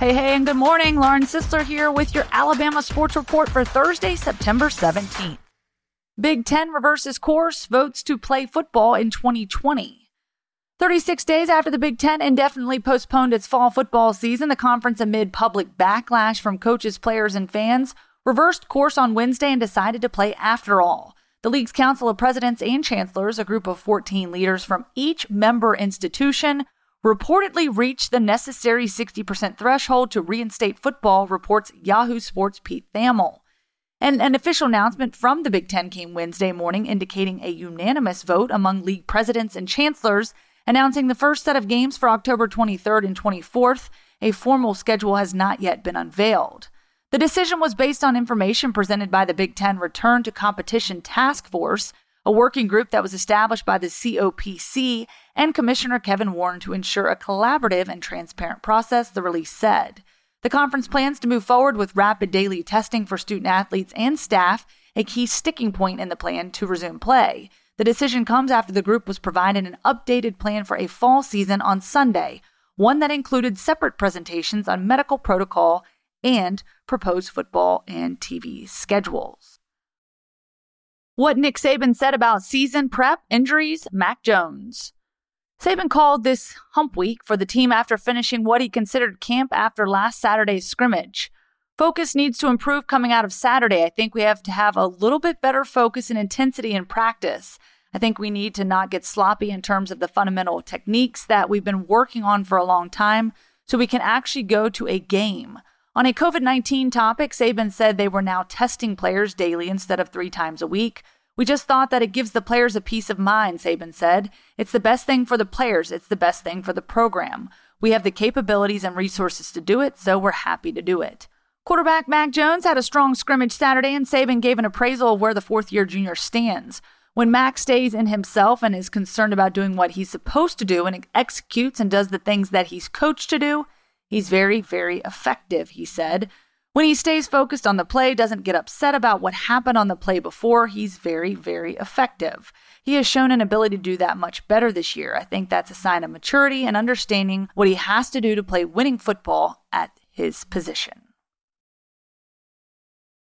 Hey, hey, and good morning. Lauren Sisler here with your Alabama Sports Report for Thursday, September 17th. Big Ten reverses course, votes to play football in 2020. 36 days after the Big Ten indefinitely postponed its fall football season, the conference, amid public backlash from coaches, players, and fans, reversed course on Wednesday and decided to play after all. The league's Council of Presidents and Chancellors, a group of 14 leaders from each member institution, reportedly reached the necessary 60% threshold to reinstate football, reports Yahoo Sports' Pete Thamel. And an official announcement from the Big Ten came Wednesday morning indicating a unanimous vote among league presidents and chancellors announcing the first set of games for October 23rd and 24th. A formal schedule has not yet been unveiled. The decision was based on information presented by the Big Ten Return to Competition Task Force, a working group that was established by the COPC and Commissioner Kevin Warren to ensure a collaborative and transparent process, the release said. The conference plans to move forward with rapid daily testing for student athletes and staff, a key sticking point in the plan to resume play. The decision comes after the group was provided an updated plan for a fall season on Sunday, one that included separate presentations on medical protocol and proposed football and TV schedules. What Nick Saban said about season prep, injuries, Mac Jones. Saban called this hump week for the team after finishing what he considered camp after last Saturday's scrimmage. Focus needs to improve coming out of Saturday. I think we have to have a little bit better focus and intensity in practice. I think we need to not get sloppy in terms of the fundamental techniques that we've been working on for a long time so we can actually go to a game. On a COVID 19 topic, Saban said they were now testing players daily instead of three times a week. We just thought that it gives the players a peace of mind, Saban said. It's the best thing for the players, it's the best thing for the program. We have the capabilities and resources to do it, so we're happy to do it. Quarterback Mac Jones had a strong scrimmage Saturday, and Saban gave an appraisal of where the fourth year junior stands. When Mac stays in himself and is concerned about doing what he's supposed to do and executes and does the things that he's coached to do, He's very, very effective, he said. When he stays focused on the play, doesn't get upset about what happened on the play before, he's very, very effective. He has shown an ability to do that much better this year. I think that's a sign of maturity and understanding what he has to do to play winning football at his position.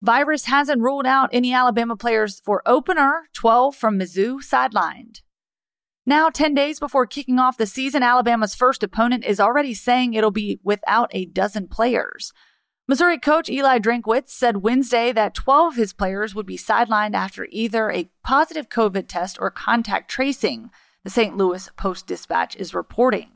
Virus hasn't ruled out any Alabama players for opener 12 from Mizzou sidelined. Now, 10 days before kicking off the season, Alabama's first opponent is already saying it'll be without a dozen players. Missouri coach Eli Drinkwitz said Wednesday that 12 of his players would be sidelined after either a positive COVID test or contact tracing, the St. Louis Post Dispatch is reporting.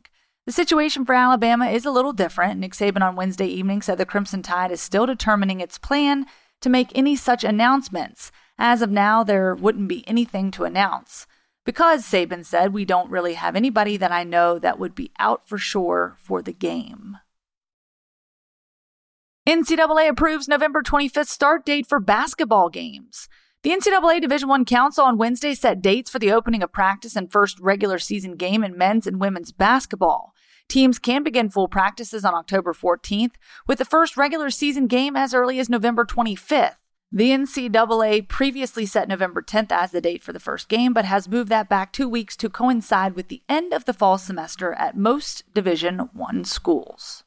The situation for Alabama is a little different. Nick Saban on Wednesday evening said the Crimson Tide is still determining its plan to make any such announcements. As of now, there wouldn't be anything to announce. Because, Saban said, we don't really have anybody that I know that would be out for sure for the game. NCAA approves November 25th start date for basketball games. The NCAA Division I Council on Wednesday set dates for the opening of practice and first regular season game in men's and women's basketball. Teams can begin full practices on October 14th, with the first regular season game as early as November 25th. The NCAA previously set November 10th as the date for the first game, but has moved that back two weeks to coincide with the end of the fall semester at most Division One schools.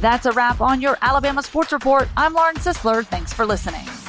That's a wrap on your Alabama Sports Report. I'm Lauren Sisler. Thanks for listening.